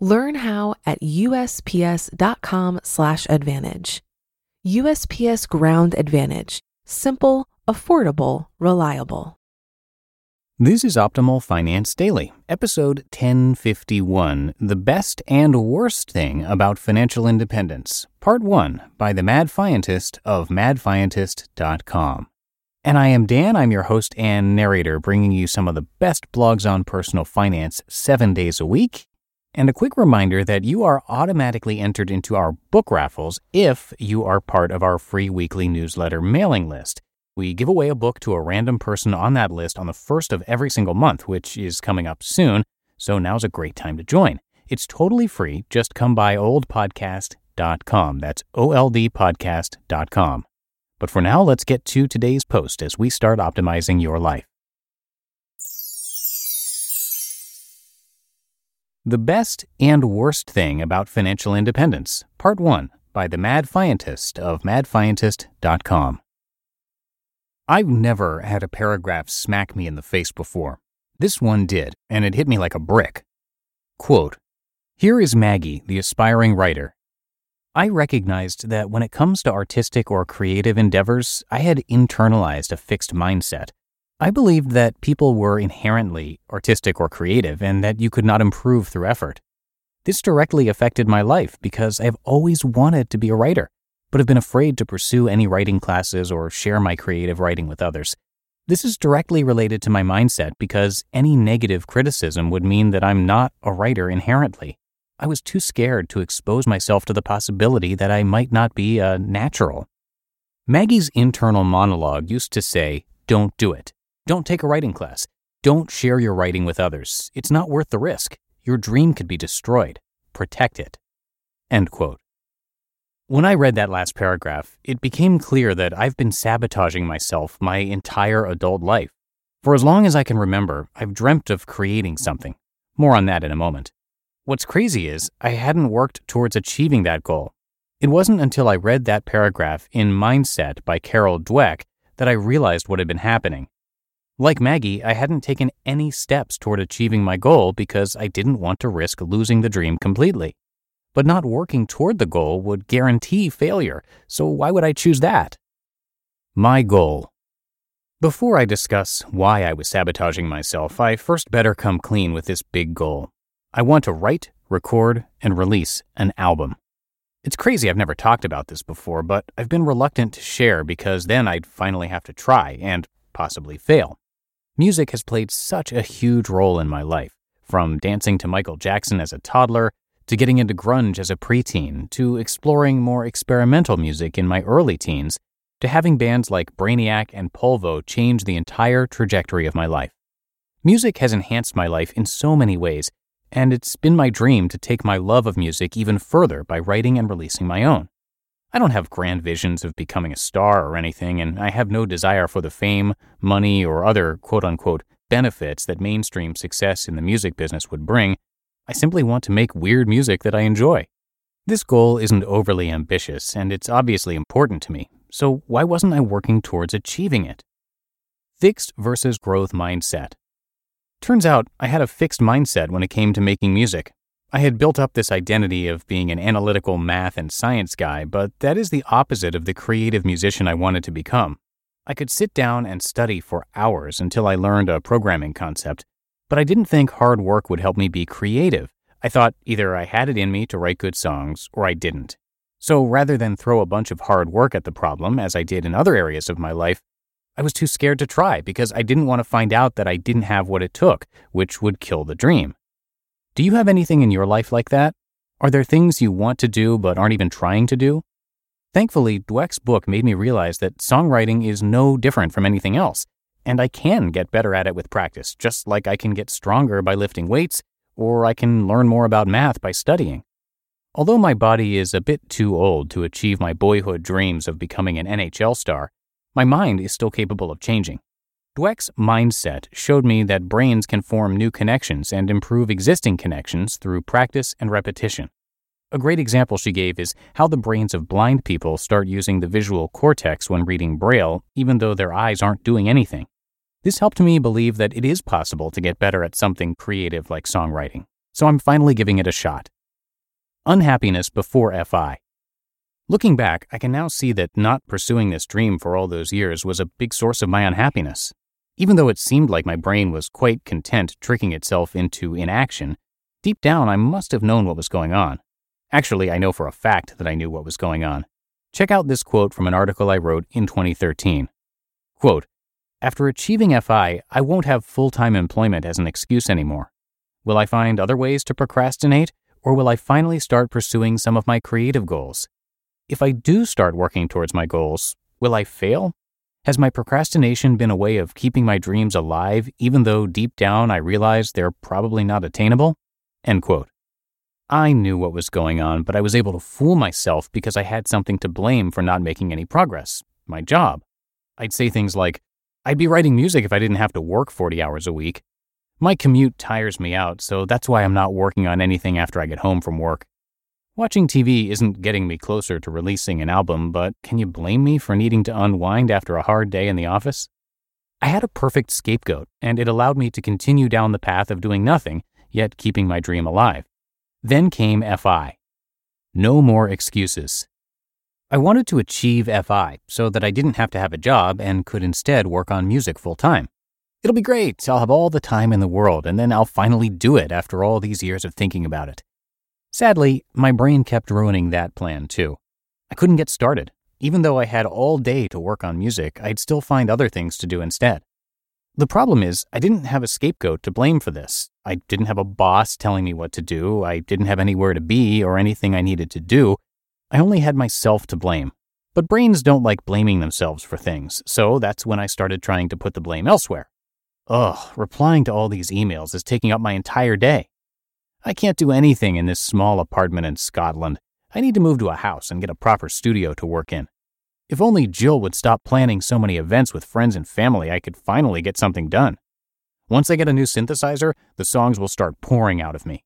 Learn how at usps.com/advantage. USPS Ground Advantage: simple, affordable, reliable. This is Optimal Finance Daily, episode 1051 The Best and Worst Thing About Financial Independence, Part 1 by the Mad Fientist of madfientist.com. And I am Dan, I'm your host and narrator, bringing you some of the best blogs on personal finance seven days a week and a quick reminder that you are automatically entered into our book raffles if you are part of our free weekly newsletter mailing list. We give away a book to a random person on that list on the first of every single month, which is coming up soon, so now's a great time to join. It's totally free. Just come by oldpodcast.com. That's oldpodcast.com. But for now, let's get to today's post as we start optimizing your life. The Best and Worst Thing About Financial Independence, Part 1 by the Mad Fientist of madfientist.com. I've never had a paragraph smack me in the face before. This one did, and it hit me like a brick. Quote Here is Maggie, the aspiring writer. I recognized that when it comes to artistic or creative endeavors, I had internalized a fixed mindset I believed that people were inherently artistic or creative and that you could not improve through effort. This directly affected my life because I have always wanted to be a writer, but have been afraid to pursue any writing classes or share my creative writing with others. This is directly related to my mindset because any negative criticism would mean that I'm not a writer inherently. I was too scared to expose myself to the possibility that I might not be a natural. Maggie's internal monologue used to say, Don't do it. Don't take a writing class. Don't share your writing with others. It's not worth the risk. Your dream could be destroyed. Protect it. End quote. When I read that last paragraph, it became clear that I've been sabotaging myself my entire adult life. For as long as I can remember, I've dreamt of creating something. More on that in a moment. What's crazy is I hadn't worked towards achieving that goal. It wasn't until I read that paragraph in Mindset by Carol Dweck that I realized what had been happening. Like Maggie, I hadn't taken any steps toward achieving my goal because I didn't want to risk losing the dream completely. But not working toward the goal would guarantee failure, so why would I choose that? My goal. Before I discuss why I was sabotaging myself, I first better come clean with this big goal. I want to write, record, and release an album. It's crazy I've never talked about this before, but I've been reluctant to share because then I'd finally have to try and possibly fail. Music has played such a huge role in my life, from dancing to Michael Jackson as a toddler, to getting into grunge as a preteen, to exploring more experimental music in my early teens, to having bands like Brainiac and Polvo change the entire trajectory of my life. Music has enhanced my life in so many ways, and it's been my dream to take my love of music even further by writing and releasing my own. I don't have grand visions of becoming a star or anything, and I have no desire for the fame, money, or other quote unquote benefits that mainstream success in the music business would bring. I simply want to make weird music that I enjoy. This goal isn't overly ambitious, and it's obviously important to me, so why wasn't I working towards achieving it? Fixed versus growth mindset. Turns out I had a fixed mindset when it came to making music. I had built up this identity of being an analytical math and science guy, but that is the opposite of the creative musician I wanted to become. I could sit down and study for hours until I learned a programming concept, but I didn't think hard work would help me be creative. I thought either I had it in me to write good songs or I didn't. So rather than throw a bunch of hard work at the problem, as I did in other areas of my life, I was too scared to try because I didn't want to find out that I didn't have what it took, which would kill the dream. Do you have anything in your life like that? Are there things you want to do but aren't even trying to do? Thankfully, Dweck's book made me realize that songwriting is no different from anything else, and I can get better at it with practice, just like I can get stronger by lifting weights, or I can learn more about math by studying. Although my body is a bit too old to achieve my boyhood dreams of becoming an NHL star, my mind is still capable of changing. Dweck's mindset showed me that brains can form new connections and improve existing connections through practice and repetition. A great example she gave is how the brains of blind people start using the visual cortex when reading Braille, even though their eyes aren't doing anything. This helped me believe that it is possible to get better at something creative like songwriting, so I'm finally giving it a shot. Unhappiness before FI. Looking back, I can now see that not pursuing this dream for all those years was a big source of my unhappiness. Even though it seemed like my brain was quite content tricking itself into inaction, deep down I must have known what was going on. Actually, I know for a fact that I knew what was going on. Check out this quote from an article I wrote in 2013. Quote, After achieving FI, I won't have full time employment as an excuse anymore. Will I find other ways to procrastinate, or will I finally start pursuing some of my creative goals? If I do start working towards my goals, will I fail? Has my procrastination been a way of keeping my dreams alive, even though deep down I realize they're probably not attainable? End quote. I knew what was going on, but I was able to fool myself because I had something to blame for not making any progress my job. I'd say things like, I'd be writing music if I didn't have to work 40 hours a week. My commute tires me out, so that's why I'm not working on anything after I get home from work. Watching TV isn't getting me closer to releasing an album, but can you blame me for needing to unwind after a hard day in the office? I had a perfect scapegoat, and it allowed me to continue down the path of doing nothing, yet keeping my dream alive. Then came FI. No more excuses. I wanted to achieve FI so that I didn't have to have a job and could instead work on music full time. It'll be great. I'll have all the time in the world, and then I'll finally do it after all these years of thinking about it. Sadly, my brain kept ruining that plan too. I couldn't get started. Even though I had all day to work on music, I'd still find other things to do instead. The problem is, I didn't have a scapegoat to blame for this. I didn't have a boss telling me what to do. I didn't have anywhere to be or anything I needed to do. I only had myself to blame. But brains don't like blaming themselves for things, so that's when I started trying to put the blame elsewhere. Ugh, replying to all these emails is taking up my entire day. I can't do anything in this small apartment in Scotland. I need to move to a house and get a proper studio to work in. If only Jill would stop planning so many events with friends and family, I could finally get something done. Once I get a new synthesizer, the songs will start pouring out of me.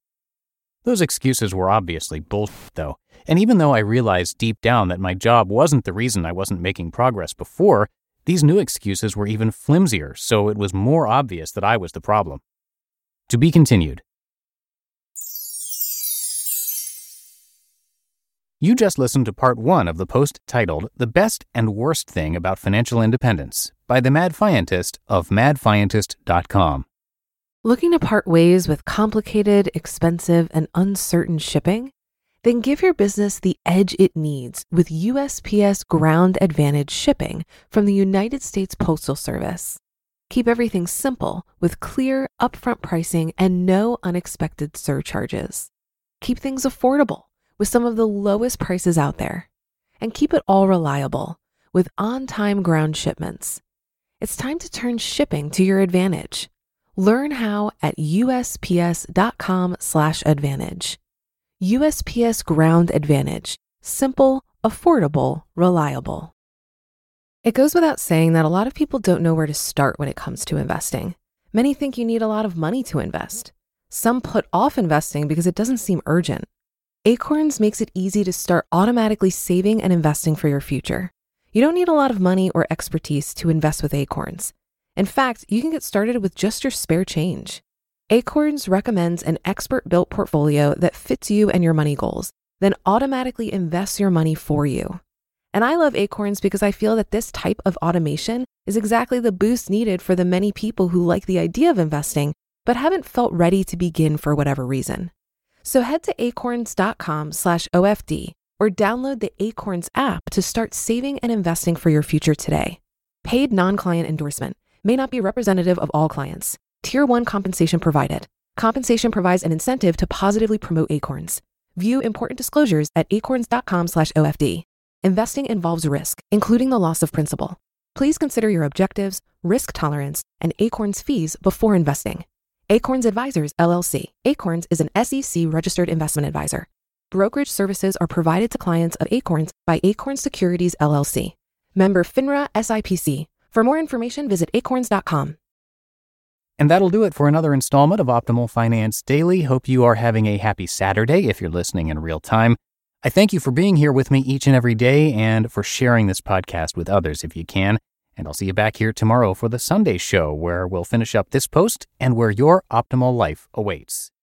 Those excuses were obviously bullshit, though, and even though I realized deep down that my job wasn't the reason I wasn't making progress before, these new excuses were even flimsier, so it was more obvious that I was the problem. To be continued. You just listened to part one of the post titled The Best and Worst Thing About Financial Independence by the Mad Fientist of madfientist.com. Looking to part ways with complicated, expensive, and uncertain shipping? Then give your business the edge it needs with USPS Ground Advantage shipping from the United States Postal Service. Keep everything simple with clear, upfront pricing and no unexpected surcharges. Keep things affordable with some of the lowest prices out there. And keep it all reliable with on time ground shipments. It's time to turn shipping to your advantage. Learn how at USPS.com/slash advantage. USPS Ground Advantage. Simple, affordable, reliable. It goes without saying that a lot of people don't know where to start when it comes to investing. Many think you need a lot of money to invest. Some put off investing because it doesn't seem urgent. Acorns makes it easy to start automatically saving and investing for your future. You don't need a lot of money or expertise to invest with Acorns. In fact, you can get started with just your spare change. Acorns recommends an expert built portfolio that fits you and your money goals, then automatically invests your money for you. And I love Acorns because I feel that this type of automation is exactly the boost needed for the many people who like the idea of investing but haven't felt ready to begin for whatever reason. So head to acorns.com slash OFD or download the Acorns app to start saving and investing for your future today. Paid non client endorsement may not be representative of all clients. Tier 1 compensation provided. Compensation provides an incentive to positively promote Acorns. View important disclosures at acorns.com slash OFD. Investing involves risk, including the loss of principal. Please consider your objectives, risk tolerance, and Acorns fees before investing. Acorns Advisors LLC. Acorns is an SEC registered investment advisor. Brokerage services are provided to clients of Acorns by Acorn Securities LLC. Member FINRA SIPC. For more information, visit acorns.com. And that'll do it for another installment of Optimal Finance Daily. Hope you are having a happy Saturday if you're listening in real time. I thank you for being here with me each and every day and for sharing this podcast with others if you can. And I'll see you back here tomorrow for the Sunday show where we'll finish up this post and where your optimal life awaits.